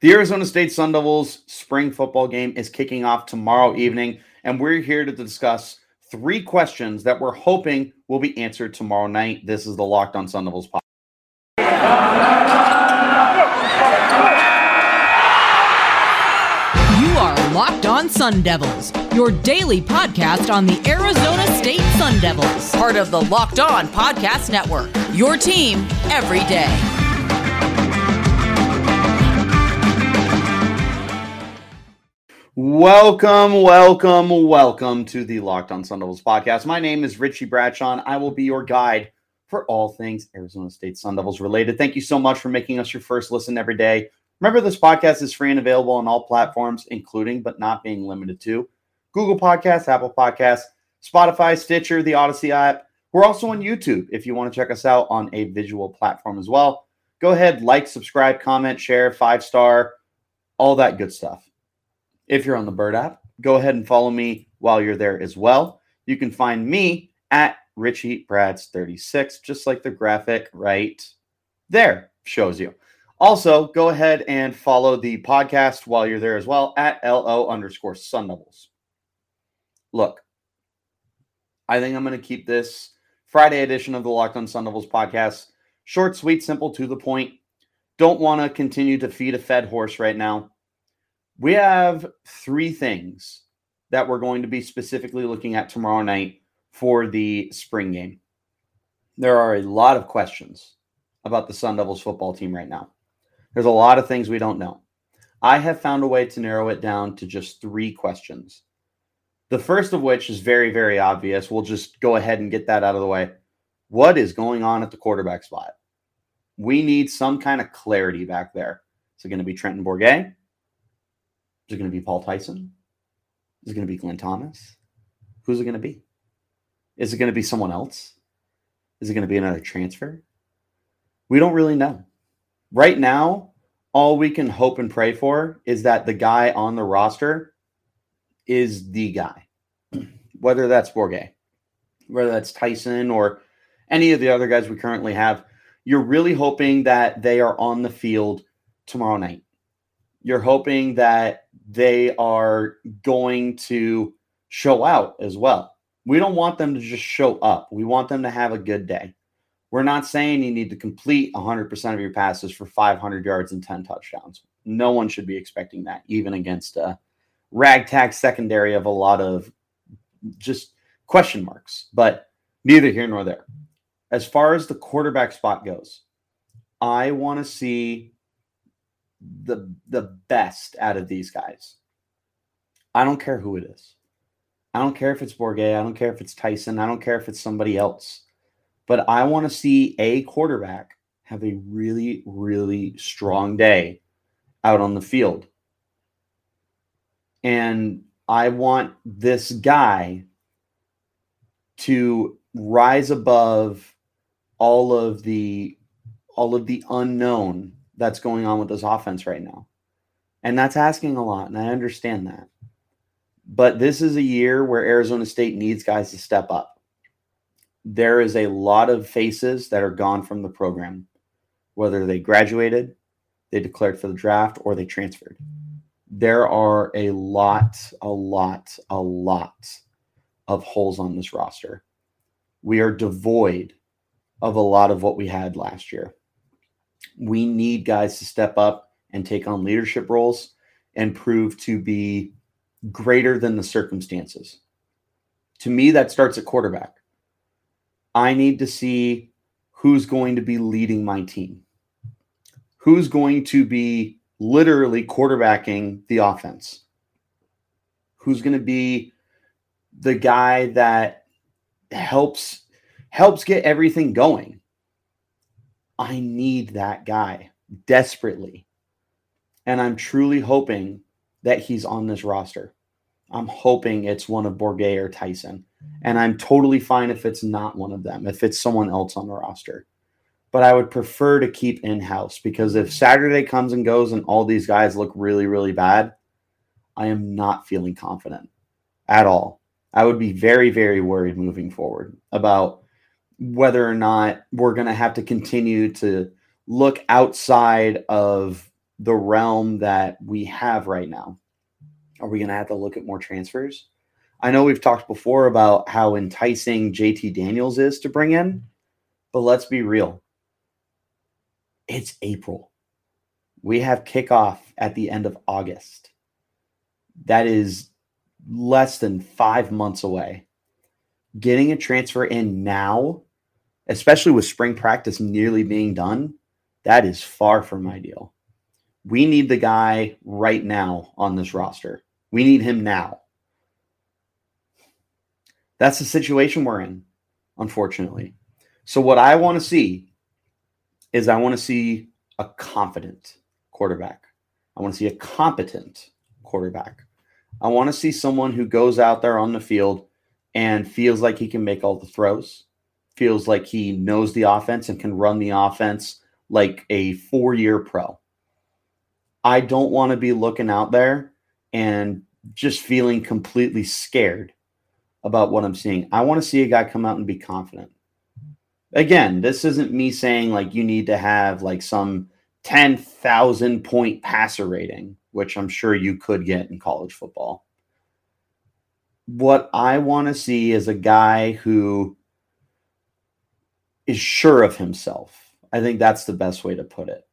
The Arizona State Sun Devils spring football game is kicking off tomorrow evening, and we're here to discuss three questions that we're hoping will be answered tomorrow night. This is the Locked On Sun Devils podcast. You are Locked On Sun Devils, your daily podcast on the Arizona State Sun Devils, part of the Locked On Podcast Network. Your team every day. Welcome, welcome, welcome to the Locked On Sun Devils podcast. My name is Richie Bradshaw. I will be your guide for all things Arizona State Sun Devils related. Thank you so much for making us your first listen every day. Remember, this podcast is free and available on all platforms, including but not being limited to Google Podcasts, Apple Podcasts, Spotify, Stitcher, the Odyssey app. We're also on YouTube if you want to check us out on a visual platform as well. Go ahead, like, subscribe, comment, share, five star, all that good stuff. If you're on the Bird app, go ahead and follow me while you're there as well. You can find me at Richie Brads 36, just like the graphic right there shows you. Also, go ahead and follow the podcast while you're there as well at LO underscore Sun Devils. Look, I think I'm going to keep this Friday edition of the Locked on Sun Devils podcast short, sweet, simple, to the point. Don't want to continue to feed a fed horse right now we have three things that we're going to be specifically looking at tomorrow night for the spring game. There are a lot of questions about the Sun Devils football team right now. There's a lot of things we don't know. I have found a way to narrow it down to just three questions. The first of which is very, very obvious. We'll just go ahead and get that out of the way. What is going on at the quarterback spot? We need some kind of clarity back there. Is it going to be Trenton Bourguet? Is it going to be Paul Tyson? Is it going to be Glenn Thomas? Who's it going to be? Is it going to be someone else? Is it going to be another transfer? We don't really know. Right now, all we can hope and pray for is that the guy on the roster is the guy, whether that's Bourguet, whether that's Tyson or any of the other guys we currently have. You're really hoping that they are on the field tomorrow night. You're hoping that they are going to show out as well. We don't want them to just show up. We want them to have a good day. We're not saying you need to complete 100% of your passes for 500 yards and 10 touchdowns. No one should be expecting that, even against a ragtag secondary of a lot of just question marks. But neither here nor there. As far as the quarterback spot goes, I want to see the the best out of these guys. I don't care who it is. I don't care if it's Bourguet. I don't care if it's Tyson. I don't care if it's somebody else. But I want to see a quarterback have a really, really strong day out on the field. And I want this guy to rise above all of the all of the unknown that's going on with this offense right now. And that's asking a lot. And I understand that. But this is a year where Arizona State needs guys to step up. There is a lot of faces that are gone from the program, whether they graduated, they declared for the draft, or they transferred. There are a lot, a lot, a lot of holes on this roster. We are devoid of a lot of what we had last year we need guys to step up and take on leadership roles and prove to be greater than the circumstances. To me, that starts at quarterback. I need to see who's going to be leading my team, who's going to be literally quarterbacking the offense, who's going to be the guy that helps helps get everything going I need that guy desperately. And I'm truly hoping that he's on this roster. I'm hoping it's one of Bourguet or Tyson. And I'm totally fine if it's not one of them, if it's someone else on the roster. But I would prefer to keep in house because if Saturday comes and goes and all these guys look really, really bad, I am not feeling confident at all. I would be very, very worried moving forward about whether or not we're going to have to continue to look outside of the realm that we have right now? Are we going to have to look at more transfers? I know we've talked before about how enticing JT Daniels is to bring in, but let's be real. It's April. We have kickoff at the end of August. That is less than five months away. Getting a transfer in now, especially with spring practice nearly being done, that is far from hmm. ideal. We need the guy right now on this roster. We need him now. That's the situation we're in, unfortunately. So, what I want to see is I want to see a confident quarterback. I want to see a competent quarterback. I want to see someone who goes out there on the field and feels like he can make all the throws, feels like he knows the offense and can run the offense like a four year pro. I don't want to be looking out there and just feeling completely scared about what I'm seeing. I want to see a guy come out and be confident. Again, this isn't me saying like you need to have like some 10,000 point passer rating, which I'm sure you could get in college football. What I want to see is a guy who is sure of himself. I think that's the best way to put it.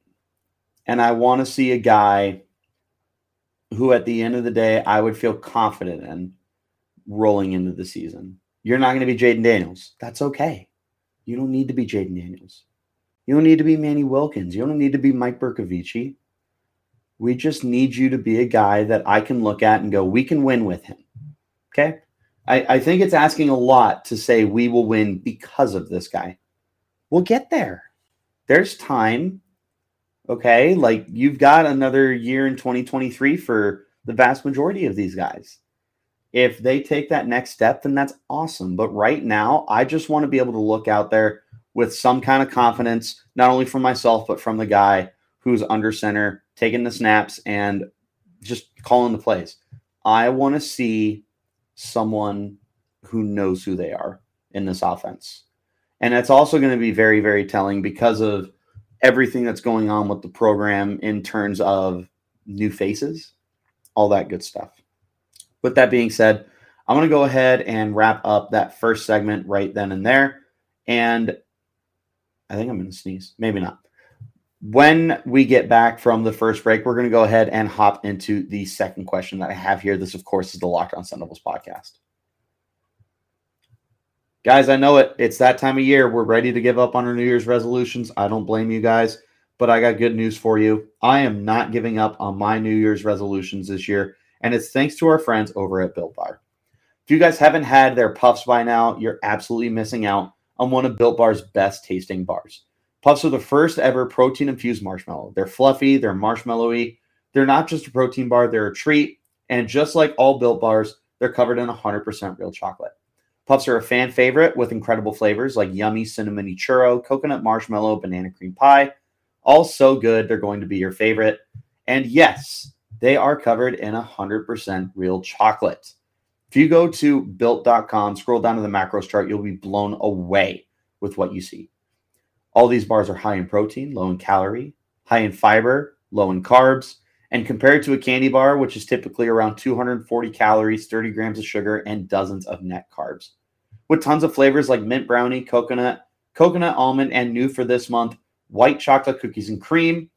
And I want to see a guy who, at the end of the day, I would feel confident in rolling into the season. You're not going to be Jayden Daniels. That's okay. You don't need to be Jayden Daniels. You don't need to be Manny Wilkins. You don't need to be Mike Bercovici. We just need you to be a guy that I can look at and go, we can win with him. Okay. I, I think it's asking a lot to say we will win because of this guy. We'll get there. There's time. Okay. Like you've got another year in 2023 for the vast majority of these guys. If they take that next step, then that's awesome. But right now, I just want to be able to look out there with some kind of confidence, not only from myself, but from the guy who's under center, taking the snaps and just calling the plays. I want to see someone who knows who they are in this offense. And that's also going to be very, very telling because of everything that's going on with the program in terms of new faces, all that good stuff with that being said, I'm going to go ahead and wrap up that first segment right then and there. And I think I'm going to sneeze. Maybe not. When we get back from the first break, we're going to go ahead and hop into the second question that I have here. This, of course, is the Locked On Devils podcast. Guys, I know it. It's that time of year. We're ready to give up on our New Year's resolutions. I don't blame you guys, but I got good news for you. I am not giving up on my New Year's resolutions this year and it's thanks to our friends over at Built Bar. If you guys haven't had their puffs by now, you're absolutely missing out on one of Built Bar's best tasting bars. Puffs are the first ever protein infused marshmallow. They're fluffy, they're marshmallowy. They're not just a protein bar, they're a treat. And just like all Built Bars, they're covered in 100% real chocolate. Puffs are a fan favorite with incredible flavors like yummy cinnamony churro, coconut marshmallow, banana cream pie. All so good, they're going to be your favorite. And yes, they are covered in 100% real chocolate. If you go to built.com, scroll down to the macros chart, you'll be blown away with what you see. All these bars are high in protein, low in calorie, high in fiber, low in carbs, and compared to a candy bar, which is typically around 240 calories, 30 grams of sugar, and dozens of net carbs. With tons of flavors like mint brownie, coconut, coconut almond, and new for this month, white chocolate cookies and cream,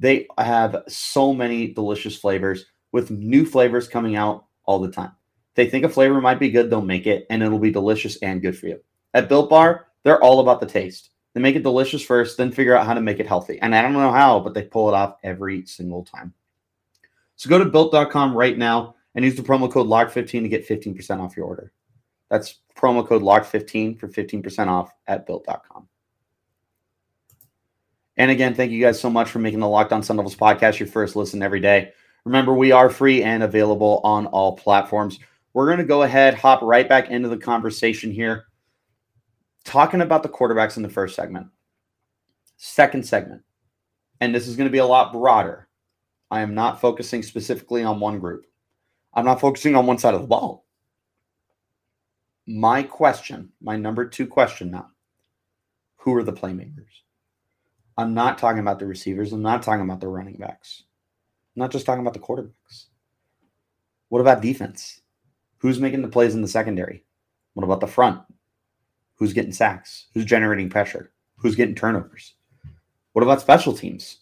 they have so many delicious flavors with new flavors coming out all the time. They think a flavor might be good, they'll make it and it'll be delicious and good for you. At Built Bar, they're all about the taste. They make it delicious first, then figure out how to make it healthy. And I don't know how, but they pull it off every single time. So go to built.com right now and use the promo code LOCK15 to get 15% off your order. That's promo code LOCK15 for 15% off at built.com. And again, thank you guys so much for making the Locked On Sun Devils podcast your first listen every day. Remember, we are free and available on all platforms. We're going to go ahead, hop right back into the conversation here, talking about the quarterbacks in the first segment. Second segment, and this is going to be a lot broader. I am not focusing specifically on one group. I'm not focusing on one side of the ball. My question, my number two question now who are the playmakers? I'm not talking about the receivers. I'm not talking about the running backs. I'm not just talking about the quarterbacks. What about defense? Who's making the plays in the secondary? What about the front? Who's getting sacks? Who's generating pressure? Who's getting turnovers? What about special teams?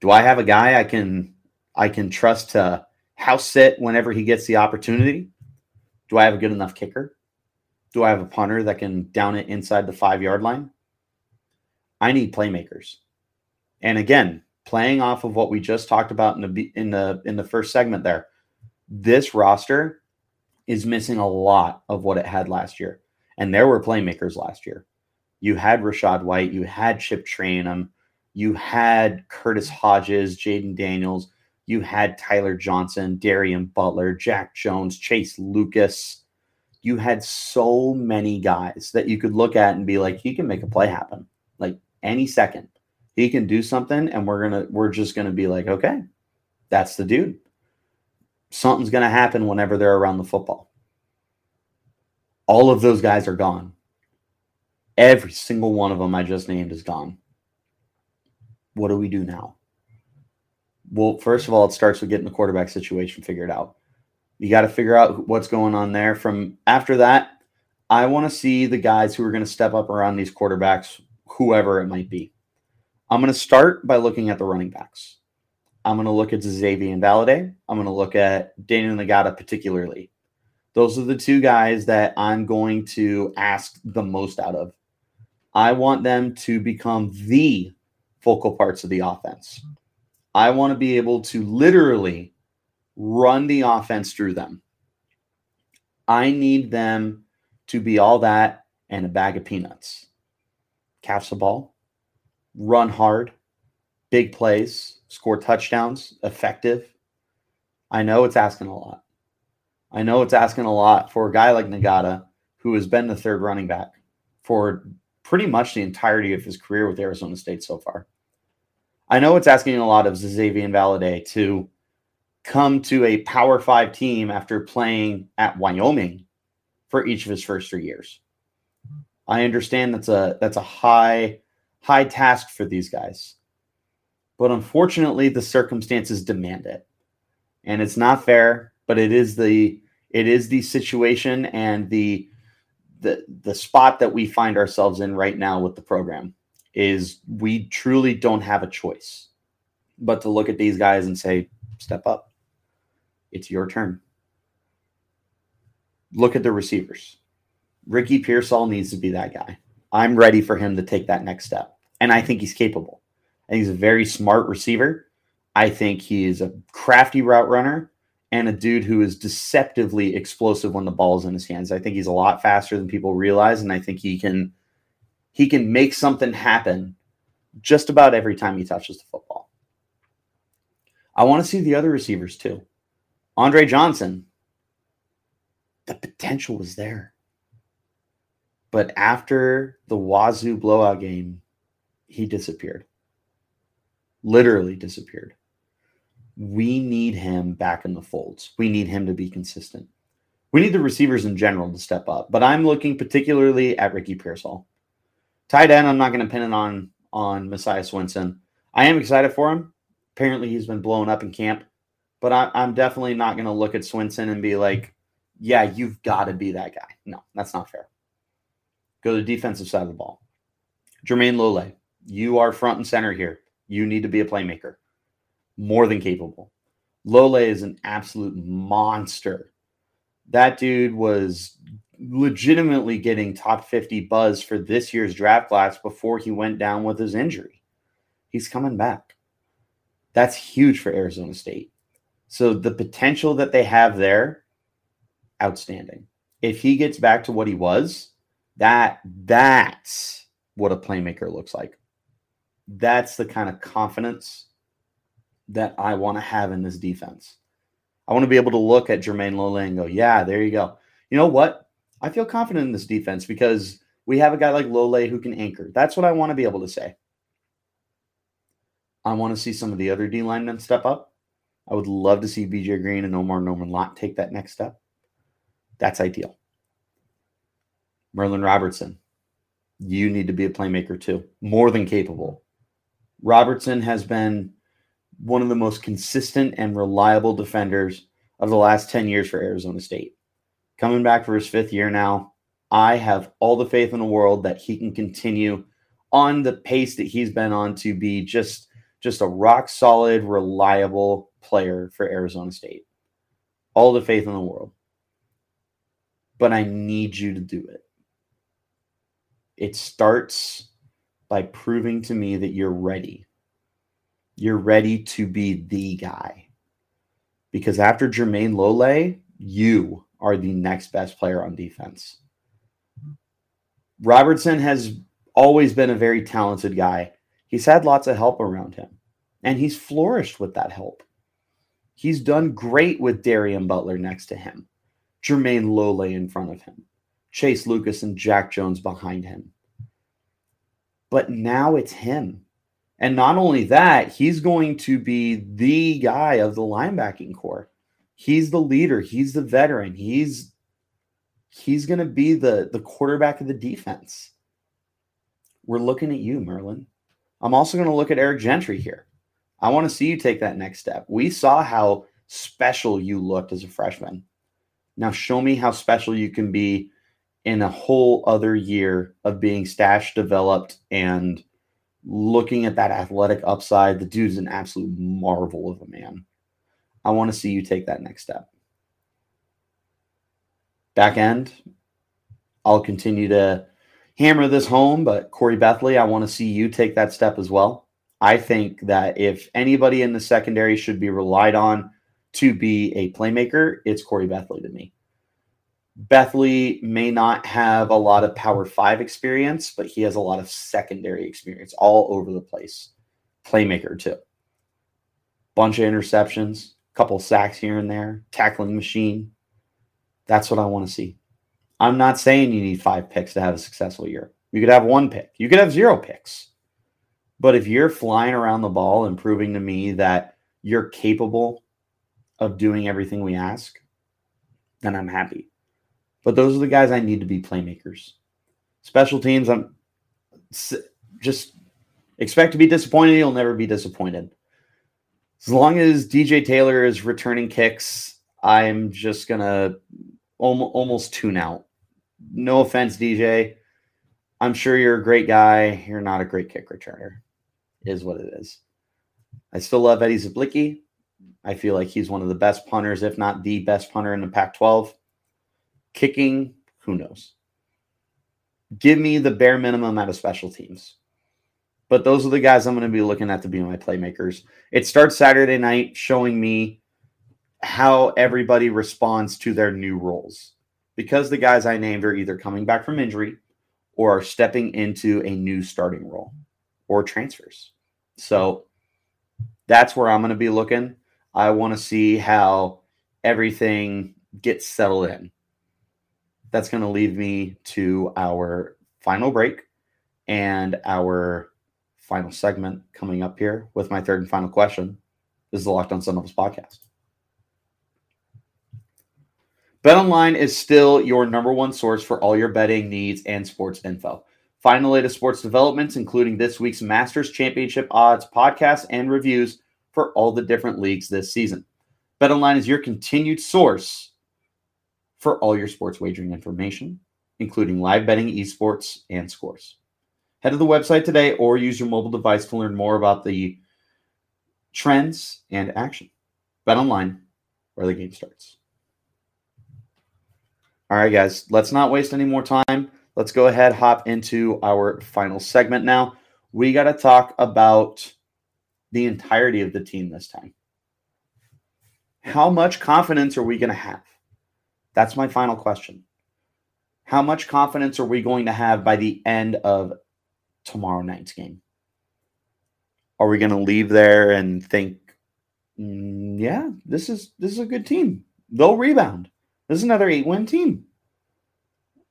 Do I have a guy I can I can trust to house sit whenever he gets the opportunity? Do I have a good enough kicker? Do I have a punter that can down it inside the five yard line? I need playmakers. And again, playing off of what we just talked about in the in the in the first segment there, this roster is missing a lot of what it had last year. And there were playmakers last year. You had Rachaad White, you had Chip Trayanum, you had Curtis Hodges, Jayden Daniels, you had Tyler Johnson, Darien Butler, Jack Jones, Chase Lucas. You had so many guys that you could look at and be like, he can make a play happen. Like any second, he can do something, and we're gonna we're just gonna be like, okay, that's the dude. Something's gonna happen whenever they're around the football. All of those guys are gone. Every single one of them I just named is gone. What do we do now? well, first of all, it starts with getting the quarterback situation figured out. You got to figure out what's going on there. From after that, I want to see the guys who are going to step up around these quarterbacks, whoever it might be. I'm going to start by looking at the running backs. I'm going to look at Xavier Valladay. I'm going to look at Daniyel Ngata particularly. Those are the two guys that I'm going to ask the most out of. I want them to become the focal parts of the offense. I want to be able to literally run the offense through them. I need them to be all that and a bag of peanuts. Catch the ball, run hard, big plays, score touchdowns, effective. I know it's asking a lot. I know it's asking a lot for a guy like Ngata, who has been the third running back for pretty much the entirety of his career with Arizona State so far. I know it's asking a lot of Xavier Valladay to come to a Power Five team after playing at Wyoming for each of his first three years. I understand that's a that's a high high task for these guys, but unfortunately, the circumstances demand it, and it's not fair. But it is the it is the situation and the the the spot that we find ourselves in right now with the program is we truly don't have a choice but to look at these guys and say, step up. It's your turn. Look at the receivers. Ricky Pearsall needs to be that guy. I'm ready for him to take that next step. And I think he's capable. And he's a very smart receiver. I think he is a crafty route runner and a dude who is deceptively explosive when the ball is in his hands. I think he's a lot faster than people realize, and I think he can he can make something happen just about every time he touches the football. I want to see the other receivers too. Andre Johnson, the potential was there. But after the Wazoo blowout game, he disappeared. Literally disappeared. We need him back in the folds. We need him to be consistent. We need the receivers in general to step up, but I'm looking particularly at Ricky Pearsall. Tight end, I'm not going to pin it on on Messiah Swinson. I am excited for him. Apparently, he's been blown up in camp, but I, am definitely not going to look at Swinson and be like, "Yeah, you've got to be that guy." No, that's not fair. Go to the defensive side of the ball. Jermayne Lole, you are front and center here. You need to be a playmaker, more than capable. Lole is an absolute monster. That dude was legitimately getting top 50 buzz for this year's draft class before he went down with his injury. He's coming back. That's huge for Arizona State. So the potential that they have there, outstanding. If he gets back to what he was, that that's what a playmaker looks like. That's the kind of confidence that I want to have in this defense. I want to be able to look at Jermayne Lole and go, yeah, there you go. You know what? I feel confident in this defense because we have a guy like Lole who can anchor. That's what I want to be able to say. I want to see some of the other D linemen step up. I would love to see BJ Green and Omarr Norman Lott take that next step. That's ideal. Merlin Robertson, you need to be a playmaker too, more than capable. Robertson has been one of the most consistent and reliable defenders of the last 10 years for Arizona State. Coming back for his fifth year now, I have all the faith in the world that he can continue on the pace that he's been on to be just just a rock solid, reliable player for Arizona State. All the faith in the world. But I need you to do it. It starts by proving to me that you're ready. You're ready to be the guy. Because after Jermayne Lole, you are the next best player on defense. Robertson has always been a very talented guy. He's had lots of help around him, and he's flourished with that help. He's done great with Darien Butler next to him, Jermayne Lole in front of him, Chase Lucas and Jack Jones behind him. But now it's him. And not only that, he's going to be the guy of the linebacking core. He's the leader, he's the veteran, he's he's going to be the the quarterback of the defense. We're looking at you, Merlin. I'm also going to look at Eric Gentry here. I want to see you take that next step. We saw how special you looked as a freshman. Now show me how special you can be in a whole other year of being stashed, developed, and looking at that athletic upside. The dude's an absolute marvel of a man. I want to see you take that next step. Back end, I'll continue to hammer this home, but Khoury Bethley, I want to see you take that step as well. I think that if anybody in the secondary should be relied on to be a playmaker, it's Khoury Bethley to me. Bethley may not have a lot of Power Five experience, but he has a lot of secondary experience all over the place. Playmaker, too. Bunch of interceptions, couple sacks here and there, tackling machine. That's what I want to see. I'm not saying you need five picks to have a successful year. You could have one pick, you could have zero picks. But if you're flying around the ball and proving to me that you're capable of doing everything we ask, then I'm happy. But those are the guys I need to be playmakers. Special teams, I'm just expect to be disappointed. You'll never be disappointed. As long as DJ Taylor is returning kicks, I'm just going to almost tune out. No offense, DJ. I'm sure you're a great guy. You're not a great kick returner is what it is. I still love Eddie Czaplicki. I feel like he's one of the best punters, if not the best punter in the Pac 12. Kicking, who knows? Give me the bare minimum out of special teams. But those are the guys I'm going to be looking at to be my playmakers. It starts Saturday night showing me how everybody responds to their new roles. Because the guys I named are either coming back from injury or are stepping into a new starting role or transfers. So that's where I'm going to be looking. I want to see how everything gets settled in. That's going to lead me to our final break and our final segment coming up here with my third and final question. This is the Locked On Sun Devils podcast. BetOnline is still your number one source for all your betting needs and sports info. Find the latest sports developments, including this week's Masters Championship odds, podcasts, and reviews for all the different leagues this season. BetOnline is your continued source for all your sports wagering information, including live betting, esports, and scores. Head to the website today or use your mobile device to learn more about the trends and action. BetOnline, where the game starts. All right, guys, let's not waste any more time let's go ahead hop into our final segment now. We got to talk about the entirety of the team this time. How much confidence are we going to have? That's my final question. How much confidence are we going to have by the end of tomorrow night's game? Are we going to leave there and think, mm, yeah, this is this is a good team. They'll rebound. This is another eight-win team.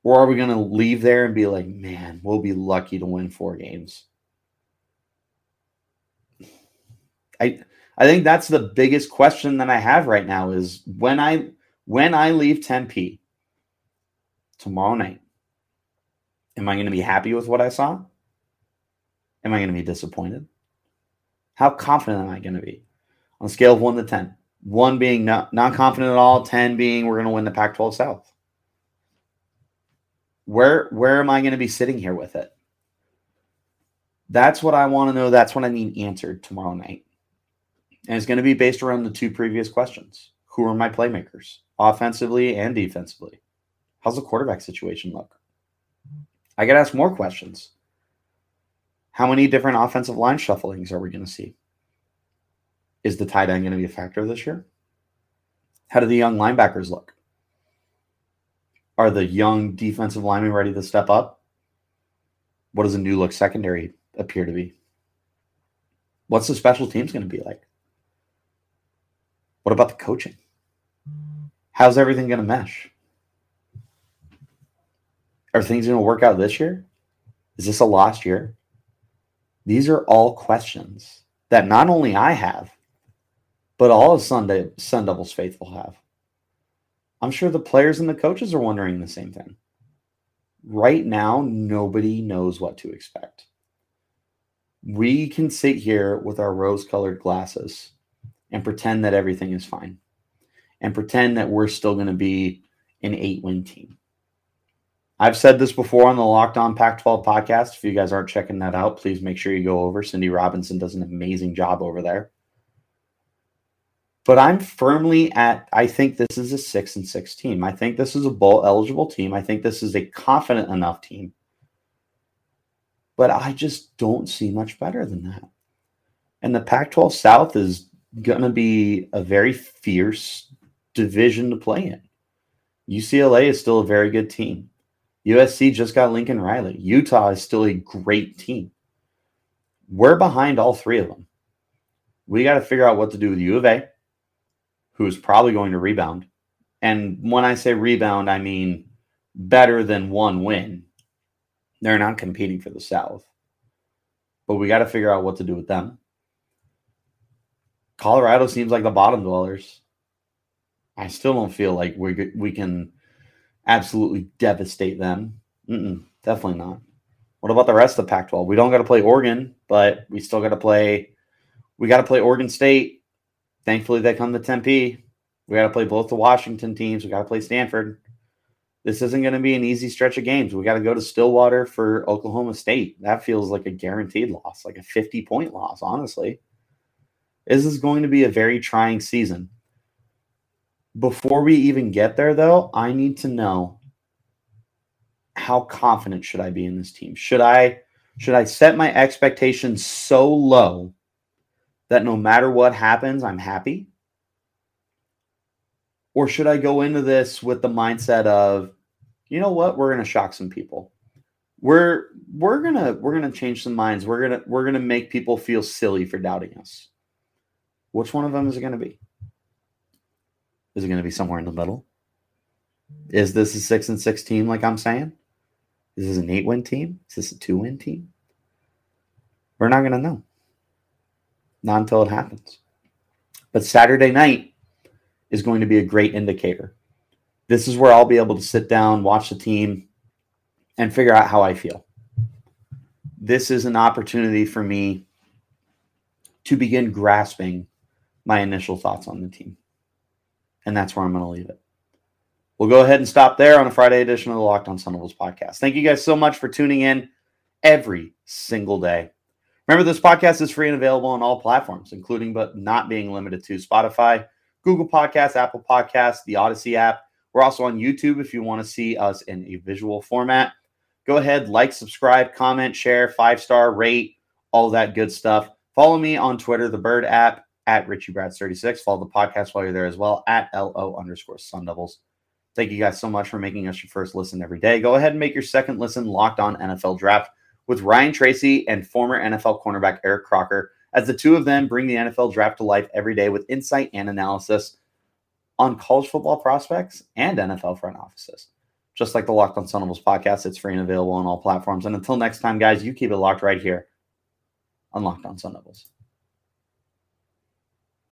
Or are we going to leave there and be like, man, we'll be lucky to win four games? I I think that's the biggest question that I have right now is when I when I leave Tempe tomorrow night, am I going to be happy with what I saw? Am I going to be disappointed? How confident am I going to be? on a scale of one to 10. One being not, not confident at all, 10 being we're going to win the Pac 12 South. Where, where am I going to be sitting here with it? That's what I want to know. That's what I need answered tomorrow night. And it's going to be based around the two previous questions Who are my playmakers, offensively and defensively? How's the quarterback situation look? I got to ask more questions. How many different offensive line shufflings are we going to see? Is the tight end going to be a factor this year? How do the young linebackers look? Are the young defensive linemen ready to step up? What does a new look secondary appear to be? What's the special teams going to be like? What about the coaching? How's everything going to mesh? Are things going to work out this year? Is this a lost year? These are all questions that not only I have, but all of Sunday Sun Devils faithful have. I'm sure the players and the coaches are wondering the same thing. Right now, nobody knows what to expect. We can sit here with our rose colored glasses and pretend that everything is fine and pretend that we're still going to be an eight win team. I've said this before on the Locked On Pac 12 podcast. If you guys aren't checking that out, please make sure you go over. Cindy Robinson does an amazing job over there. But I'm firmly at, I think this is a six and six team. I think this is a bowl eligible team. I think this is a confident enough team. But I just don't see much better than that. And the Pac 12 South is going to be a very fierce division to play in. UCLA is still a very good team. USC just got Lincoln Riley. Utah is still a great team. We're behind all three of them. We got to figure out what to do with U of A, who is probably going to rebound. And when I say rebound, I mean better than one win. They're not competing for the South. But we got to figure out what to do with them. Colorado seems like the bottom dwellers. I still don't feel like we we can absolutely devastate them. Mm-mm, definitely not. What about the rest of the Pac-12? We don't got to play Oregon, but we still got to play. We got to play Oregon State. Thankfully, they come to Tempe. We got to play both the Washington teams. We got to play Stanford. This isn't going to be an easy stretch of games. We got to go to Stillwater for Oklahoma State. That feels like a guaranteed loss, like a 50 point loss, honestly. This is going to be a very trying season. Before we even get there, though, I need to know how confident should I be in this team? Should I should I set my expectations so low that no matter what happens, I'm happy? Or should I go into this with the mindset of, you know what, we're going to shock some people. We're we're going to we're going to change some minds. We're going to we're going to make people feel silly for doubting us. Which one of them is it going to be? Is it going to be somewhere in the middle? Is this a six and six team, like I'm saying? Is this an eight win team? Is this a two win team? We're not going to know. Not until it happens. But Saturday night is going to be a great indicator. This is where I'll be able to sit down, watch the team, and figure out how I feel. This is an opportunity for me to begin grasping my initial thoughts on the team. And that's where I'm going to leave it. We'll go ahead and stop there on a Friday edition of the Locked On Sun Devils podcast. Thank you guys so much for tuning in every single day. Remember, this podcast is free and available on all platforms, including but not being limited to Spotify, Google Podcasts, Apple Podcasts, the Odyssey app. We're also on YouTube if you want to see us in a visual format. Go ahead, like, subscribe, comment, share, five star, rate, all that good stuff. Follow me on Twitter, the Bird app, at Richie Brads 36. Follow the podcast while you're there as well at LO underscore Sun Devils. Thank you guys so much for making us your first listen every day. Go ahead and make your second listen locked on NFL draft with Ryan Tracy and former NFL cornerback Eric Crocker, as the two of them bring the NFL draft to life every day with insight and analysis on college football prospects and NFL front offices. Just like the Locked on Sun Devils podcast, it's free and available on all platforms. And until next time, guys, you keep it locked right here on Locked on Sun Devils.